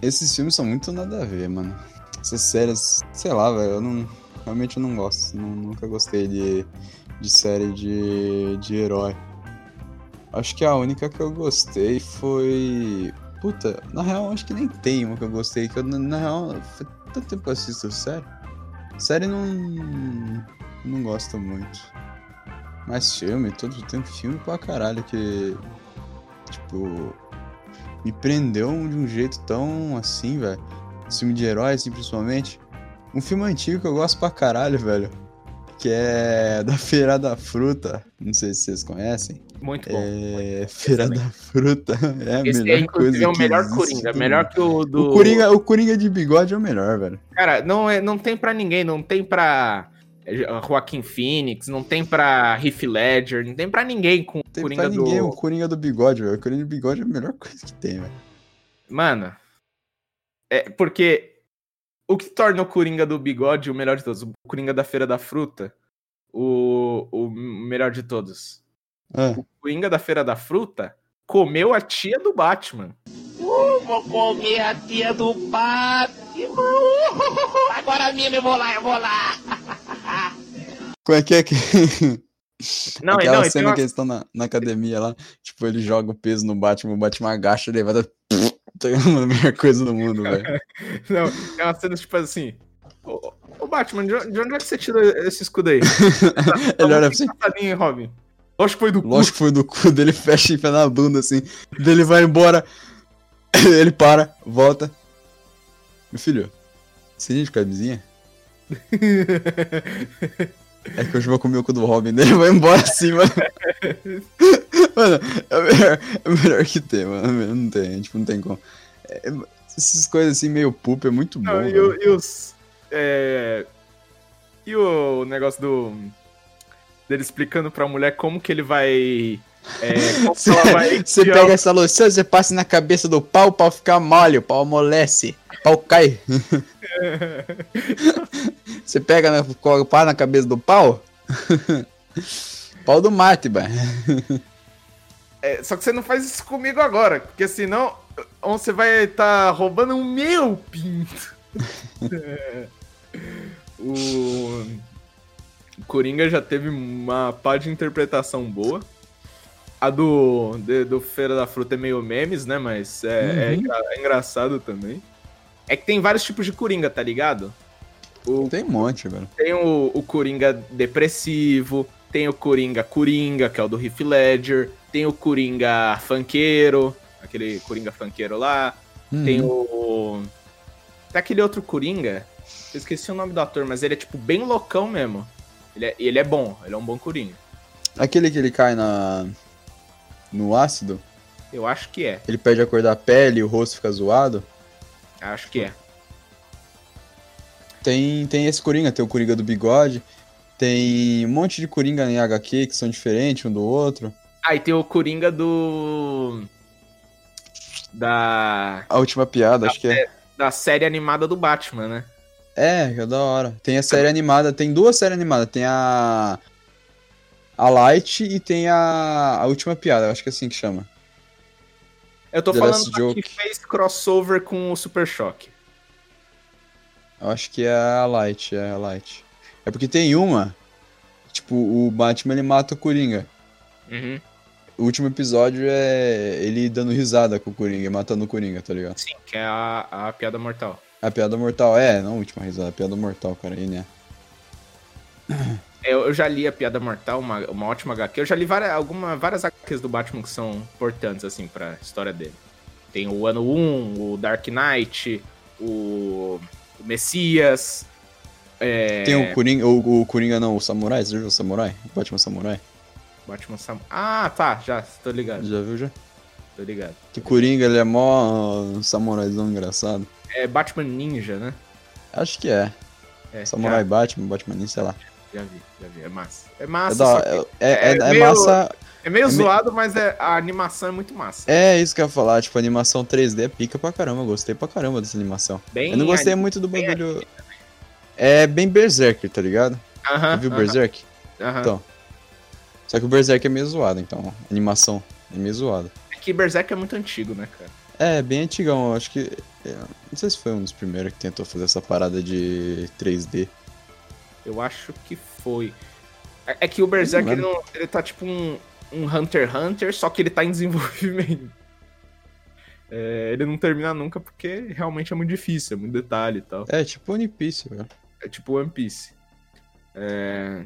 esses filmes são muito nada a ver, mano. Essas séries, sei lá, velho, eu não. Realmente eu não gosto. nu- nunca gostei de, de série de, de herói. Acho que a única que eu gostei foi. Puta, na real, acho que nem tem uma que eu gostei. Que eu, na, na real, faz tanto tempo que eu assisto série. Série não. Não gosto muito. Mas filme, todo tem filme pra caralho que. Tipo. Me prendeu de um jeito tão assim, velho. Filme de herói, assim, principalmente. Um filme antigo que eu gosto pra caralho, velho. Que é da Feira da Fruta. Não sei se vocês conhecem. Muito bom. É. Feira da Fruta. É a Esse melhor é, coisa. é o melhor Coringa. Melhor que o do. O Coringa, o Coringa de bigode é o melhor, velho. Cara, não, é, não tem pra ninguém. Não tem pra. é, Joaquim Phoenix, não tem pra Heath Ledger, não tem pra ninguém com o Tem Coringa pra ninguém do. o Coringa do bigode, velho. O Coringa do bigode é a melhor coisa que tem, velho. Mano. É porque o que torna o Coringa do bigode o melhor de todos? O Coringa da Feira da Fruta, o, o melhor de todos. Ah. O Coringa da Feira da Fruta comeu a tia do Batman. Vou comer a tia do Batman. Agora mesmo eu vou lá, eu vou lá. Como é que é que. Não, Aquela não, cena uma- que eles estão na, na academia lá, tipo, ele joga o peso no Batman, o Batman agacha, ele vai dar. A melhor coisa do mundo, velho. Não, é uma cena tipo assim. Ô, ô, Batman, de onde de onde é que você tirou esse escudo aí? Ele olha assim, Robin. Lógico que foi do cu. lógico que foi do cu dele, fecha e pé na bunda, assim. Ele vai embora, ele para, volta. Meu filho, você de camisinha? É que hoje eu vou comer o cu do Robin, daí ele vai embora assim, mano. Mano, é o melhor, é melhor que tem, mano. Não tem, tipo, não tem como. É, essas coisas assim, meio poop, é muito bom. Não, e, velho. o- e os. É... E o negócio do. dele explicando pra mulher como que ele vai. É, Você pega essa loção, você passa na cabeça do pau, o pau fica mole, o pau amolece, o pau cai. Você pega, na, pau na cabeça do pau? pau do mate, velho. É, só que você não faz isso comigo agora, porque senão você vai estar roubando o meu pinto. É. o... o Coringa já teve uma pá de interpretação boa. A do, de- do Feira da Fruta é meio memes, né? Mas é, é Uhum. engra- é engraçado também. É que tem vários tipos de Coringa, tá ligado? O, Tem um monte, velho. tem o, o Coringa depressivo, tem o Coringa Coringa, que é o do Heath Ledger, tem o Coringa funkeiro, aquele Coringa funkeiro lá, tem o... Tem aquele outro Coringa, eu esqueci o nome do ator, mas ele é tipo bem loucão mesmo. Ele é, e ele é bom, ele é um bom Coringa. Aquele que ele cai na no ácido, Eu acho que é, ele perde a cor da pele, o rosto fica zoado. acho que é. Tem, tem esse Coringa, tem o Coringa do bigode, tem um monte de Coringa em HQ que são diferentes um do outro. Ah, e tem o Coringa do... Da... A última piada, acho que é. Da série animada do Batman, né? É, que é da hora. Tem a série animada, tem duas séries animadas. Tem a. A Light e tem a. A última piada, eu acho que é assim que chama. Eu tô The falando que fez crossover com o Super Choque. Eu acho que é a Light, é a Light. É porque tem uma. Tipo, o Batman ele mata o Coringa. Uhum. O último episódio é ele dando risada com o Coringa, matando o Coringa, tá ligado? Sim, que é a, a piada mortal. A piada mortal, é, não a última risada, a piada mortal, cara, aí, né? É, Eu, eu já li a Piada Mortal, uma, uma ótima HQ. Eu já li várias, alguma, várias HQs do Batman que são importantes, assim, pra história dele. Tem o Ano 1, o Dark Knight, o, o Messias. é, Tem o Coringa, o, o Coringa não, o Samurai, você já viu o Samurai? O Batman Samurai? Batman Sam... Ah, tá, já, tô ligado, Já viu já? tô ligado. Que Coringa, ele é mó uh, samuraizão engraçado. É Batman Ninja, né? Acho que é. É, Samurai Batman, Batman nem sei lá. Já, vi, já vi. É massa. É massa, da- só que é, é, é é meio- massa. é meio é me- zoado, mas é, a animação é muito massa. É isso que eu ia falar, tipo, a animação 3D é pica pra caramba, eu gostei pra caramba dessa animação. Bem eu não gostei muito do bagulho. É bem Berserk, tá ligado? Aham, Já viu aham, Berserk? aham. Então. Só que o Berserk é meio zoado, então. A animação é meio zoada. É que Berserk é muito antigo, né, cara? É, bem antigão, eu acho que. é, Não sei se foi um dos primeiros que tentou fazer essa parada de 3D. Eu acho que foi. É, é que o Berserk, ele, não- ele tá tipo um, um Hunter x Hunter, só que ele tá em desenvolvimento. É, ele não termina nunca porque realmente é muito difícil, é muito detalhe e tal. É, tipo One Piece, velho. É tipo One Piece. É...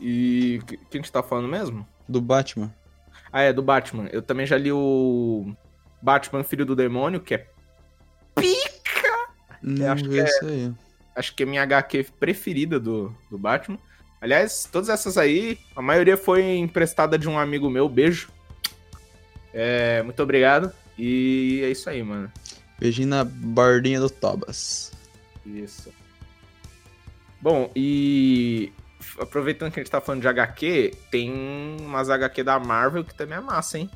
E o que que a gente tá falando mesmo? Do Batman. Ah, é, do Batman. Eu também já li o Batman Filho do Demônio, que é pica! Não acho vi que é- isso aí. Acho que é minha HQ preferida do, do Batman. Aliás, todas essas aí, a maioria foi emprestada de um amigo meu. Beijo. É, muito obrigado. E é isso aí, mano. Beijinho na bardinha do Tobas. Isso. Bom, e aproveitando que a gente tá falando de HQ, tem umas HQ da Marvel que também é massa, hein?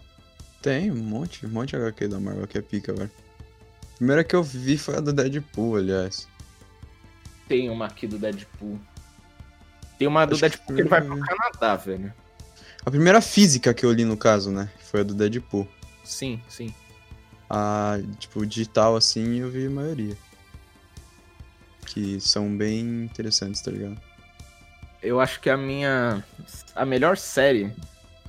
Tem um monte, um monte de HQ da Marvel que é pica, velho. A primeira que eu vi foi a do Deadpool, aliás. Tem uma aqui do Deadpool. Tem uma do Acho que Deadpool que ele vai pro Canadá, velho. A primeira física que eu li, no caso, né? Foi a do Deadpool. Sim, sim. A, tipo, digital, assim, eu vi a maioria. Que são bem interessantes, tá ligado? Eu acho que a minha. A melhor série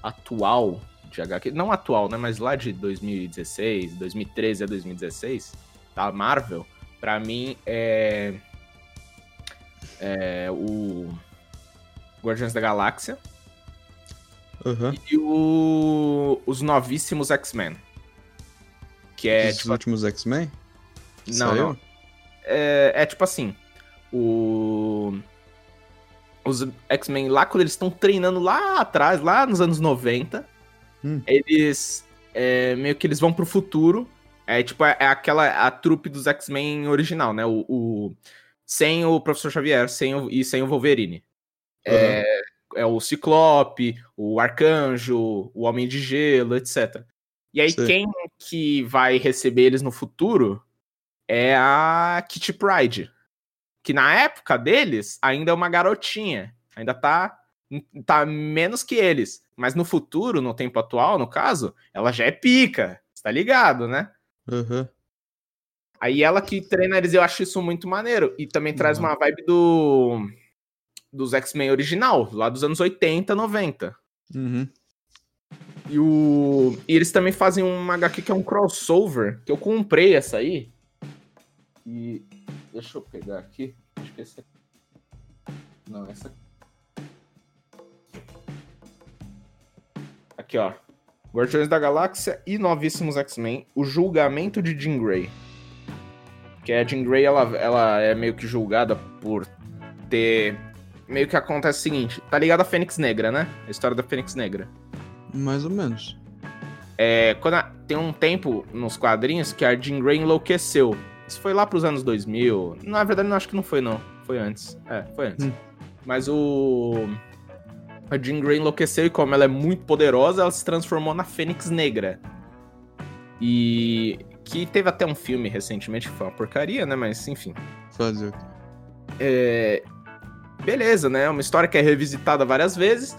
atual de HQ. Não atual, né? Mas lá de 2016, 2013 a 2016, da Marvel, pra mim é. É o. Guardiões da Galáxia Aham. e o. Os novíssimos X-Men. Que é Os tipo. últimos X-Men? Não, não. É, é tipo assim, o... Os X-Men lá, quando eles estão treinando lá atrás, lá nos anos 90, Hum. eles... é, meio que eles vão pro futuro. É tipo, é, é aquela... A trupe dos X-Men original, né? O, o- sem o Professor Xavier sem o, e sem o Wolverine. É, é o Ciclope, o Arcanjo, o Homem de Gelo, etc. E aí, Sei. quem que vai receber eles no futuro é a Kitty Pride. Que na época deles ainda é uma garotinha. Ainda tá, tá menos que eles. Mas no futuro, no tempo atual, no caso, ela já é pica. Você tá ligado, né? Aham. Aí ela que treina eles, eu acho isso muito maneiro. E também traz Uhum. uma vibe do. Dos X-Men original, lá dos anos 80, 90. Uhum. E, o... e eles também fazem uma HQ que é um crossover, que eu comprei essa aí. E. Deixa eu pegar aqui. Acho que essa. Não, essa. Aqui, ó. Guardiões da Galáxia e Novíssimos X-Men, o julgamento de Jean Grey. Que a Jean Grey, ela, ela é meio que julgada por ter... Meio que acontece o seguinte, tá ligado a Fênix Negra, né? A história da Fênix Negra. Mais ou menos. É, quando a- tem um tempo nos quadrinhos que a Jean Grey enlouqueceu. Isso foi lá pros anos 2000. Na verdade, não acho que não foi, não. Foi antes. É, foi antes. Hum. Mas o... A Jean Grey enlouqueceu e como ela é muito poderosa, ela se transformou na Fênix Negra. E... Que teve até um filme recentemente que foi uma porcaria, né? Mas, enfim. Fazer? É, Beleza, né? É uma história que é revisitada várias vezes.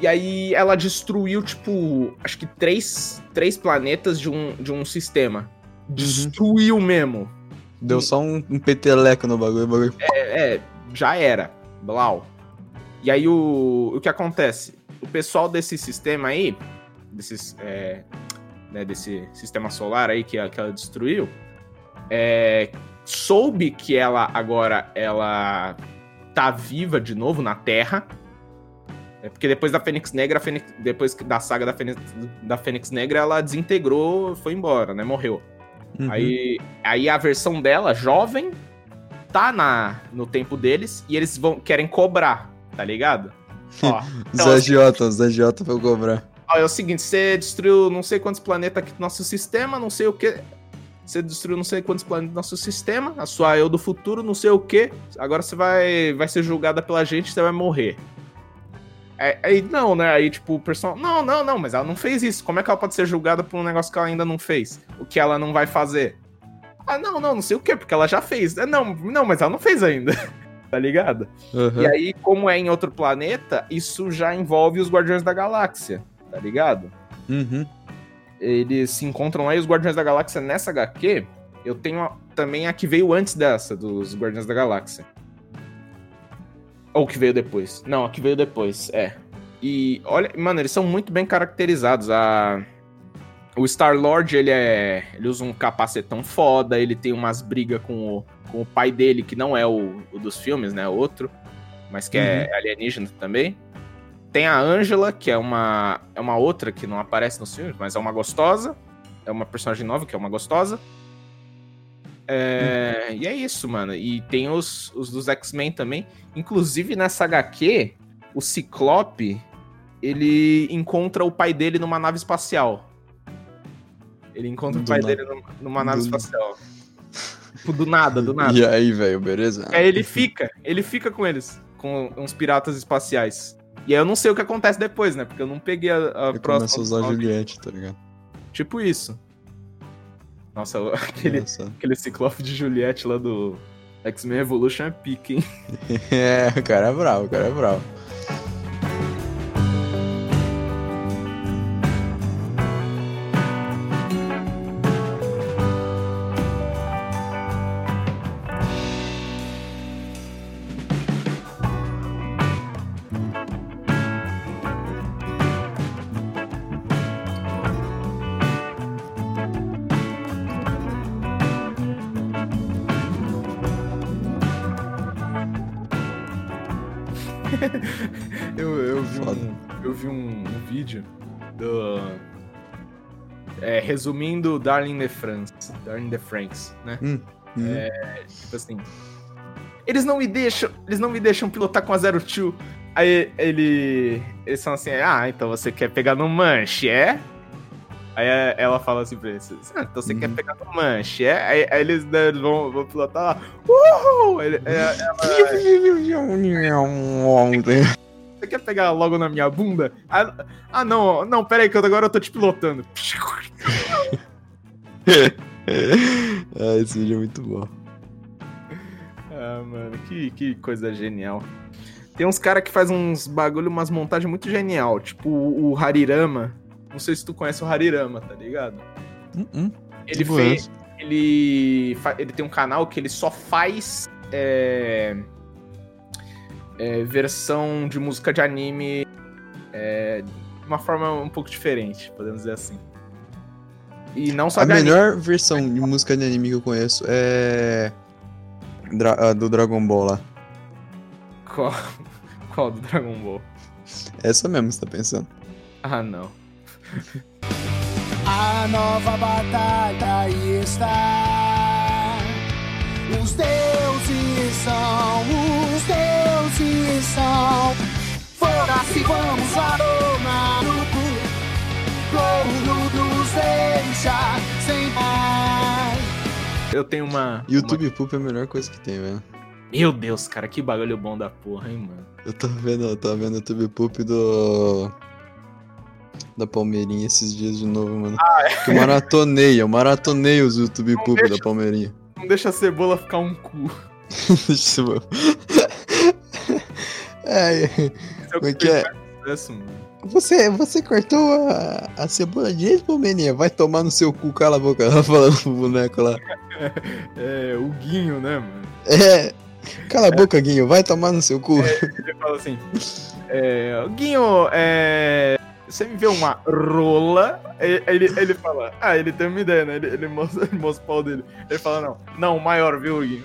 E aí ela destruiu, tipo, acho que três, três planetas de um, de um sistema. Destruiu mesmo. Deu só um, um peteleco no bagulho, bagulho. É, é, já era. Blau. E aí o, o que acontece? O pessoal desse sistema aí, desses, é, né, desse sistema solar aí que, que ela destruiu, é, soube que ela agora ela tá viva de novo na Terra. É porque depois da Fênix Negra, Fênix- depois da saga da Fênix, da Fênix Negra, ela desintegrou, foi embora, né? Morreu. Uhum. Aí, aí a versão dela, jovem, tá na, no tempo deles e eles vão querem cobrar, tá ligado? Ó, então, Zé assim, Giota, Zé Giota foi cobrar. Ó, é o seguinte, você destruiu não sei quantos planetas aqui do nosso sistema, não sei o que. Você destruiu não sei quantos planetas do nosso sistema, a sua eu do futuro, não sei o que. Agora você vai, vai ser julgada pela gente, você vai morrer. É, Aí não, né? Aí tipo, o pessoal. Não, não, não, mas ela não fez isso. Como é que ela pode ser julgada por um negócio que ela ainda não fez? O que ela não vai fazer? Ah, não, não, não sei o que, porque ela já fez. É, Não, não, mas ela não fez ainda. tá ligado? Uhum. E aí, como é em outro planeta, isso já envolve os Guardiões da Galáxia, tá ligado? Uhum. Eles se encontram lá e os Guardiões da Galáxia nessa HQ. Eu tenho a- também a que veio antes dessa, dos Guardiões da Galáxia. Ou que veio depois. Não, a que veio depois, é. E olha, mano, eles são muito bem caracterizados. A... O Star-Lord, ele é. Ele usa um capacetão foda, ele tem umas brigas com o, com o pai dele, que não é o, o dos filmes, né? Outro. Mas que é alienígena também. Tem a Angela, que é uma, é uma outra que não aparece nos filmes, mas é uma gostosa. É uma personagem nova, que é uma gostosa. É, E é isso, mano. E tem os, os dos X-Men também. Inclusive, nessa HQ, o Ciclope, ele encontra o pai dele numa nave espacial. Ele encontra o Do pai nada. dele num- numa nave Do- espacial. Tipo, do nada, do nada. E aí, velho, beleza? Aí ele fica, ele fica com eles, com uns piratas espaciais. E aí eu não sei o que acontece depois, né? Porque eu não peguei a, a Ele próxima. começa a usar a. Juliette, tá ligado? Tipo isso. Nossa, aquele, Engraçado. aquele ciclope de Juliette lá do X-Men Evolution é pique, hein? É, o cara é bravo, o cara é bravo. Resumindo Darling the France. Darling the Franks, né? Hum. Tipo assim. Eles não me deixam. Eles não me deixam pilotar com a Zero Two. Aí ele. Eles são assim, ah, então você quer pegar no manche, é? Aí ela fala assim pra eles, ah, então você quer Uhum. pegar no manche, é? Aí, aí eles, né, vão, vão pilotar lá. Uhul! Ele- é- você quer pegar logo na minha bunda? Ah, ah, não, não, pera aí, que agora eu tô te pilotando. ah, esse vídeo é muito bom. Ah, mano, que, que coisa genial. Tem uns caras que faz uns bagulho, umas montagens muito genial. Tipo o, Harirama. Não sei se tu conhece o Harirama, tá ligado? Hum, hum. Ele fez. Ele, ele tem um canal que ele só faz. é, é, versão de música de anime. é, de uma forma um pouco diferente, podemos dizer assim. E não só A de anime. melhor versão de música de anime que eu conheço é. Dra- a do Dragon Ball lá. Qual, qual do Dragon Ball? Essa mesmo, você tá pensando. Ah, não. A nova batalha está. Os deuses são, os são. Foda-se, vamos lá tomar no cu. Nos deixa sem paz. Eu tenho uma. YouTube Poop é a melhor coisa que tem, velho. uma- Meu Deus, cara, que bagulho bom da porra, hein, mano. Eu tô vendo, eu tô vendo o YouTube Poop do. Da Palmeirinha esses dias de novo, mano. Que eu maratonei, eu maratonei os YouTube Poop deixa. da Palmeirinha. Não deixa a cebola ficar um cu. Deixa eu- é, é é é? sucesso, você, você cortou a, a cebola direito, Palmeirinha? Vai tomar no seu cu, cala a boca. Ela falando pro boneco lá. É, o Guinho, né, mano? É, cala a boca, Guinho, vai tomar no seu cu. Ele fala assim: é, Guinho, é. você me vê uma rola, ele, ele, ele fala, ah, ele tem uma ideia, né? Ele, ele mostra, ele mostra o pau dele. Ele fala, não, não, maior, viu, Guinho?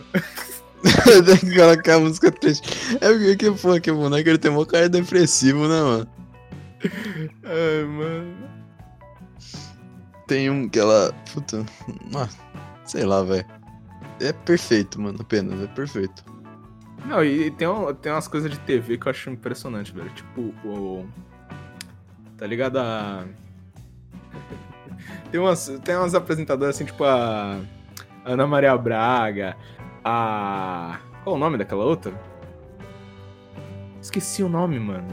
Colocar a música triste. É porque, que, pô, que boneco ele tem uma cara depressivo, né, mano? Ai, mano. Tem um que ela. Puta. Ah, sei lá, velho. É perfeito, mano, apenas, é perfeito. Não, e tem, tem umas coisas de TV que eu acho impressionante, velho. Tipo, o. Tá ligado a. Tem umas, tem umas apresentadoras assim, tipo a. Ana Maria Braga, a. Qual o nome daquela outra? Esqueci o nome, mano.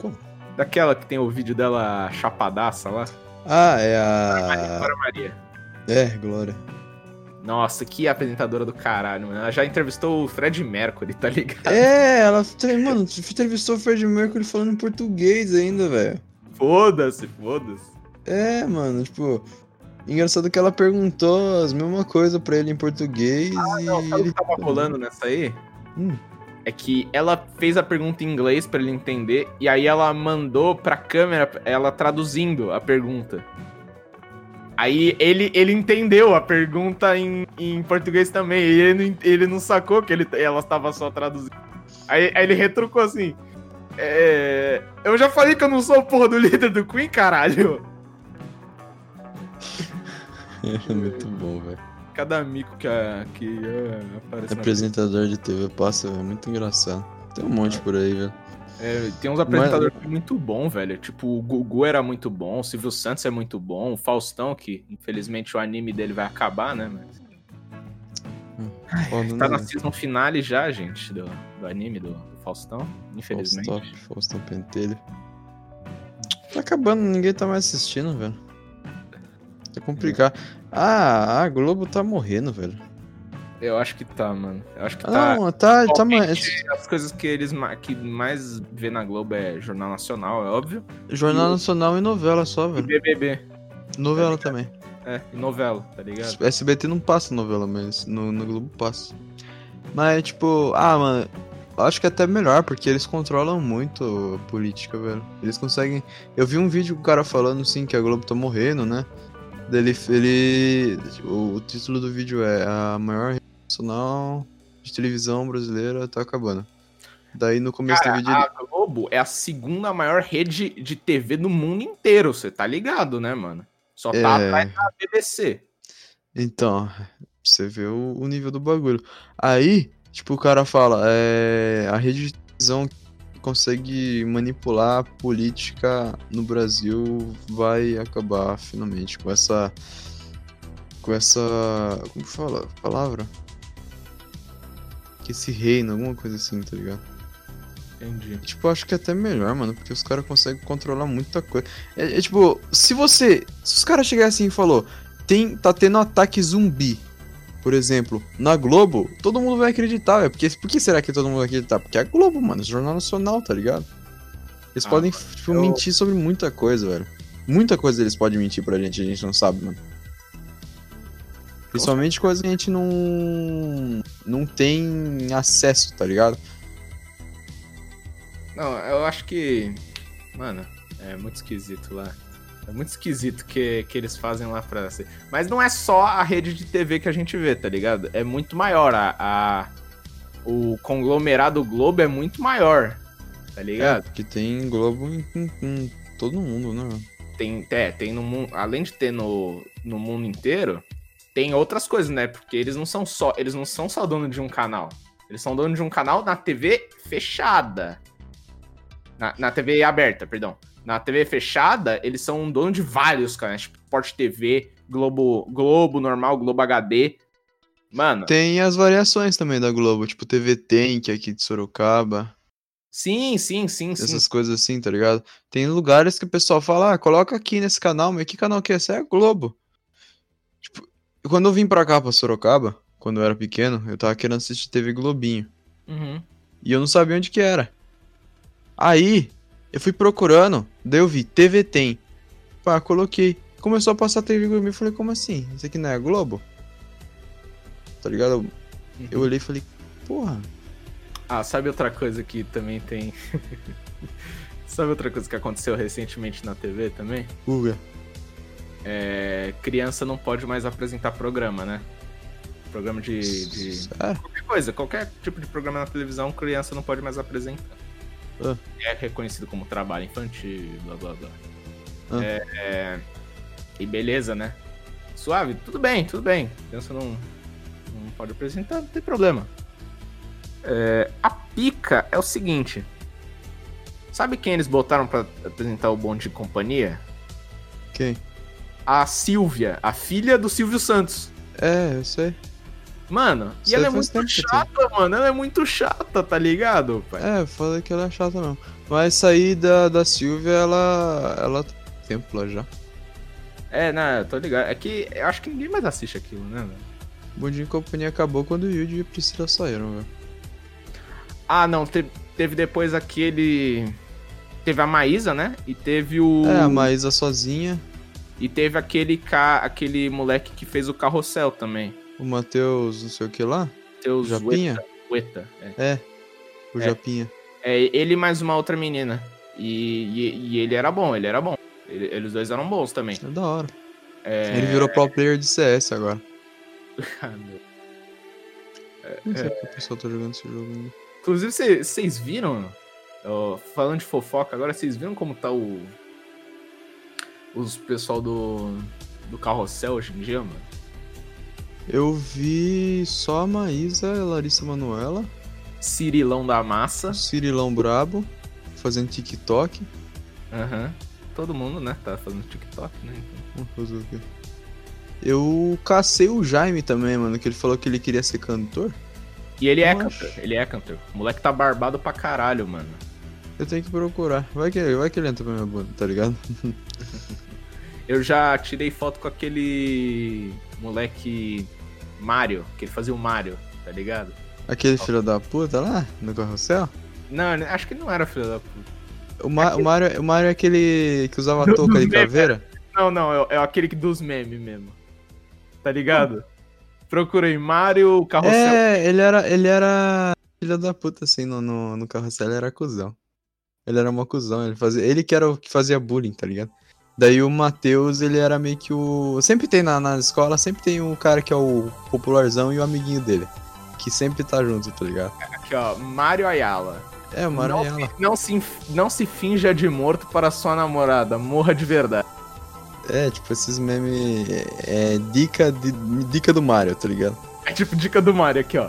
Como? Daquela que tem o vídeo dela chapadaça lá. Ah, é a. Glória Maria. É, Glória. Nossa, que apresentadora do caralho, mano. Ela já entrevistou o Fred Mercury, tá ligado? É, ela. Mano, entrevistou o Fred Mercury falando em português ainda, velho. Foda-se, foda-se. É, mano, tipo. Engraçado que ela perguntou as mesmas coisas pra ele em português e Não, sabe o ele. que tava rolando nessa aí? Hum. É que ela fez a pergunta em inglês pra ele entender, e aí ela mandou pra câmera, ela traduzindo a pergunta. Aí ele, ele entendeu a pergunta em, em português também, e ele não, ele não sacou que ele, ela estava só traduzindo. Aí, aí ele retrucou assim: é, Eu já falei que eu não sou o porra do líder do Queen, caralho. É muito bom, velho. Cada mico que, a, que ah, aparece Apresentador de TV passa, é muito engraçado. Tem um monte por aí, velho. É, tem uns apresentadores muito bom, velho. Tipo, o Gugu era muito bom, o Silvio Santos é muito bom, o Faustão, que infelizmente o anime dele vai acabar, né? Mas Foda, tá né? na season finale já, gente, do, do anime do Faustão, infelizmente. Faustão, Faustão Pentelho. Tá acabando, ninguém tá mais assistindo, velho. É complicado. Ah, a Globo tá morrendo, velho. Eu acho que tá, mano. Eu acho que tá. não, tá, tá mais. As coisas que eles que mais vê na Globo é Jornal Nacional, é óbvio. Jornal Nacional e novela só, E velho. BBB. Novela também. É, e novela, tá ligado? SBT não passa novela, mas no, no Globo passa. Mas, tipo, ah, mano, acho que é até melhor, porque eles controlam muito a política, velho. Eles conseguem. Eu vi um vídeo com o cara falando, assim, que a Globo tá morrendo, né? Dele, ele. O, título do vídeo é A maior rede nacional de televisão brasileira tá acabando. Daí no começo Cara, do vídeo ele. a Globo é a segunda maior rede de TV no mundo inteiro, você tá ligado, né, mano? Só tá É. atrás da BBC. Então, você vê o, o nível do bagulho. Aí, tipo, o cara fala, é, a rede de televisão que consegue manipular a política no Brasil vai acabar finalmente com essa. Com essa. Como que fala palavra? Que esse reino, alguma coisa assim, tá ligado? Entendi. Tipo, acho que é até melhor, mano, porque os caras conseguem controlar muita coisa. É, é tipo, se você. Se os caras chegarem assim e falou, tem, tá tendo ataque zumbi, por exemplo, na Globo, todo mundo vai acreditar, velho. Porque, por que será que todo mundo vai acreditar? Porque é a Globo, mano, é Jornal Nacional, tá ligado? Eles Ah, podem tipo, eu- mentir sobre muita coisa, velho. Muita coisa eles podem mentir pra gente, a gente não sabe, mano. Principalmente coisa que a gente não. não tem acesso, tá ligado? Não, eu acho que. Mano, é muito esquisito lá. É muito esquisito que, que eles fazem lá pra ser. Mas não é só a rede de TV que a gente vê, tá ligado? É muito maior. A, a- o conglomerado Globo é muito maior. Tá É, ligado? porque tem Globo em, em- em todo mundo, né? Tem, é, tem no mundo. Além de ter no, no mundo inteiro, tem outras coisas, né? Porque eles não são só. Eles não são só dono de um canal. Eles são dono de um canal na TV fechada. Na, na TV aberta, perdão. Na TV fechada, eles são dono de vários canais, tipo Sport TV, Globo, Globo normal, Globo HD. Mano, Tem as variações também da Globo, tipo TV Tem, que é aqui de Sorocaba, sim, sim, sim, sim. essas coisas assim, tá ligado? Tem lugares que o pessoal fala, ah, coloca aqui nesse canal, mas que canal que é esse? É Globo. Tipo, quando eu vim pra cá, pra Sorocaba, quando eu era pequeno, eu tava querendo assistir TV Globinho. Uhum. E eu não sabia onde que era. Aí, eu fui procurando, daí eu vi, TV tem. Pá, coloquei. Começou a passar TV Globinho, eu falei, como assim? Isso aqui não é Globo? Tá ligado? Eu, eu olhei e falei, porra. Ah, sabe outra coisa que também tem. Sabe outra coisa que aconteceu recentemente na TV também? Uga. É, criança não pode mais apresentar programa, né? Programa de, de Sério? qualquer coisa, qualquer tipo de programa na televisão, criança não pode mais apresentar. Ah. É reconhecido como trabalho infantil, blá blá blá. Ah. É, é, e beleza, né? Suave, tudo bem, tudo bem. Criança não, não pode apresentar, não tem problema. É, a pica é o seguinte. Sabe quem eles botaram pra apresentar o bonde de companhia? Quem? A Silvia, a filha do Silvio Santos. É, eu sei. Mano, e ela é faz muito tem. chata, mano. Ela é muito chata, tá ligado, pai? É, falei que ela é chata mesmo. Mas sair da, da Silvia, ela. Ela tem tempo lá já. É, não, tô ligado. É que eu acho que ninguém mais assiste aquilo, né, velho? Bondinho e Companhia acabou quando o Yuji e Priscila saíram, velho. Ah, não, te- teve depois aquele. Teve a Maísa, né? E teve o. É, a Maísa sozinha, E teve aquele ca... aquele moleque que fez o carrossel também. O Matheus, não sei o que lá. Teus Japinha? Ueta. É. É, o É. Japinha. É, ele mais uma outra menina. E, e, e ele era bom, ele era bom. Ele- eles dois eram bons também. É da hora. É... Ele virou pro player de CS agora. Ah, meu. Não sei porque o pessoal tá jogando esse jogo ainda. Inclusive, cê- vocês viram? ó, falando de fofoca, agora vocês viram como tá o. Os pessoal do. Do carrossel hoje em dia, mano? Eu vi só a Maísa e a Larissa Manuela, Cirilão da massa. Cirilão Brabo, fazendo TikTok. Aham. Todo mundo, né? Tá fazendo TikTok, né? Então. Vamos fazer o quê? Eu cacei o Jaime também, mano, que ele falou que ele queria ser cantor. E ele é cantor, ele é cantor. O moleque tá barbado pra caralho, mano. Eu tenho que procurar. Vai que, vai que ele entra pra minha banda, tá ligado? Eu já tirei foto com aquele moleque Mario, que ele fazia o Mario, tá ligado? Aquele filho da puta lá, no carrossel. Não, acho que ele não era filho da puta. O, Ma o, Mario, o Mario é aquele que usava Do- touca de memes, caveira. Não, não, é, é aquele que dos memes mesmo. Tá ligado? Procurei Mario Carrossel. É, ele era, ele era filho da puta, assim, no, no, no carrossel, ele era cuzão. Ele era uma cuzão, ele, fazia, ele que era o que fazia bullying, tá ligado? Daí o Matheus, ele era meio que o... Sempre tem na, na escola, sempre tem o cara que é o popularzão e o amiguinho dele. Que sempre tá junto, tá ligado? Aqui, ó, Mario Ayala. É, o Mario não, Ayala. não, se, não se finja de morto para sua namorada, morra de verdade. É, tipo, esses memes... É, é dica, de, dica do Mario, tá ligado? É tipo dica do Mario aqui, ó.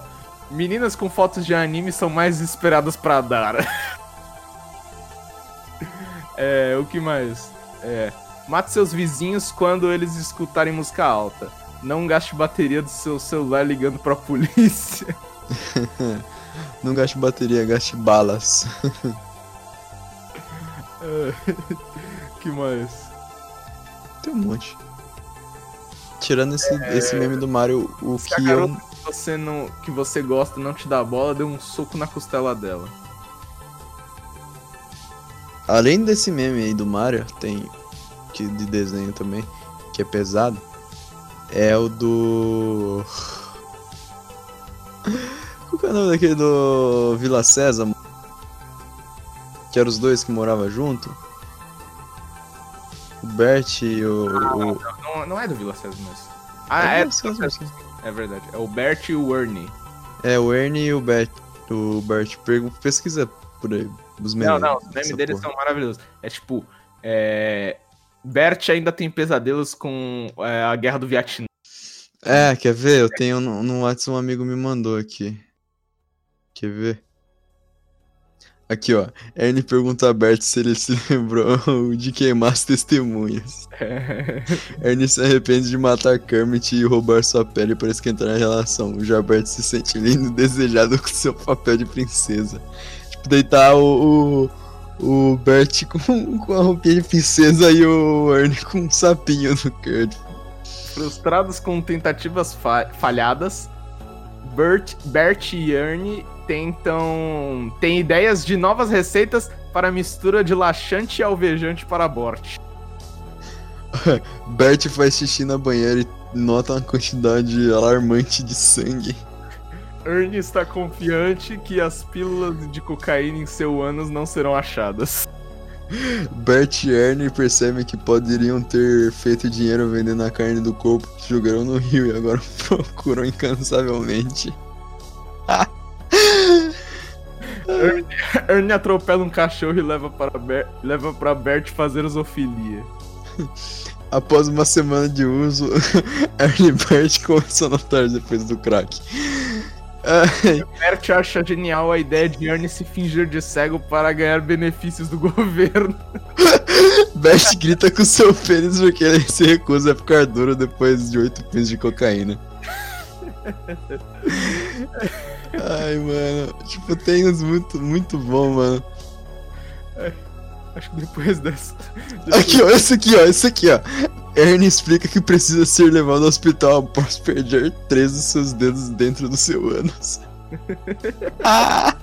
Meninas com fotos de anime são mais esperadas pra dar. é, o que mais? É, mate seus vizinhos quando eles escutarem música alta. Não gaste bateria do seu celular ligando pra polícia. Não gaste bateria, gaste balas. É, que mais? Tem um monte. Tirando esse, esse meme do Mario, o Se a que eu... que você, não, que você gosta não te dá bola, dê um soco na costela dela. Além desse meme aí do Mario, tem que de desenho também, que é pesado. É o do. Qual que é o nome daquele do Vila César? Que eram os dois que moravam junto. O Bert e o. o... Não, não é do Vila César, mas. Ah, É é, César, sim. é verdade. É o Bert e o Ernie. É o Ernie e o Bert. O Bert. Pesquisa por aí. Os memes. Não, não, os memes deles porra. são maravilhosos. É tipo, é... Bert ainda tem pesadelos com é, a guerra do Vietnã. É, quer ver? Eu tenho no, no WhatsApp um amigo me mandou aqui. Quer ver? Aqui, ó. Ernie pergunta a Bert se ele se lembrou de queimar as testemunhas. Ernie se arrepende de matar Kermit e roubar sua pele para esquentar a relação. Já Bert se sente lindo e desejado com seu papel de princesa. Tipo, deitar o, o, o Bert com, com a roupinha de princesa e o Ernie com um sapinho no Kurt. Frustrados com tentativas fa- falhadas, Bert, Bert e Ernie tentam. têm ideias de novas receitas para mistura de laxante e alvejante para Bort. Bert faz xixi na banheira e nota uma quantidade alarmante de sangue. Ernie está confiante que as pílulas de cocaína em seu ânus não serão achadas. Bert e Ernie percebem que poderiam ter feito dinheiro vendendo a carne do corpo que jogaram no rio e agora procuram incansavelmente. Ernie atropela um cachorro e leva para, Ber leva Bert fazer zoofilia. Após uma semana de uso, Ernie e Bert começam a notar depois do crack. Bert acha genial a ideia de Ernie se fingir de cego para ganhar benefícios do governo. Bert grita com seu pênis porque ele se recusa a ficar duro depois de oito pinos de cocaína. Ai, mano. Tipo, tem uns muito, muito bom, mano. Acho que depois dessa. Aqui, ó, esse aqui, ó, esse aqui, ó. Ernie explica que precisa ser levado ao hospital após perder três dos seus dedos dentro do seu ânus. Ah!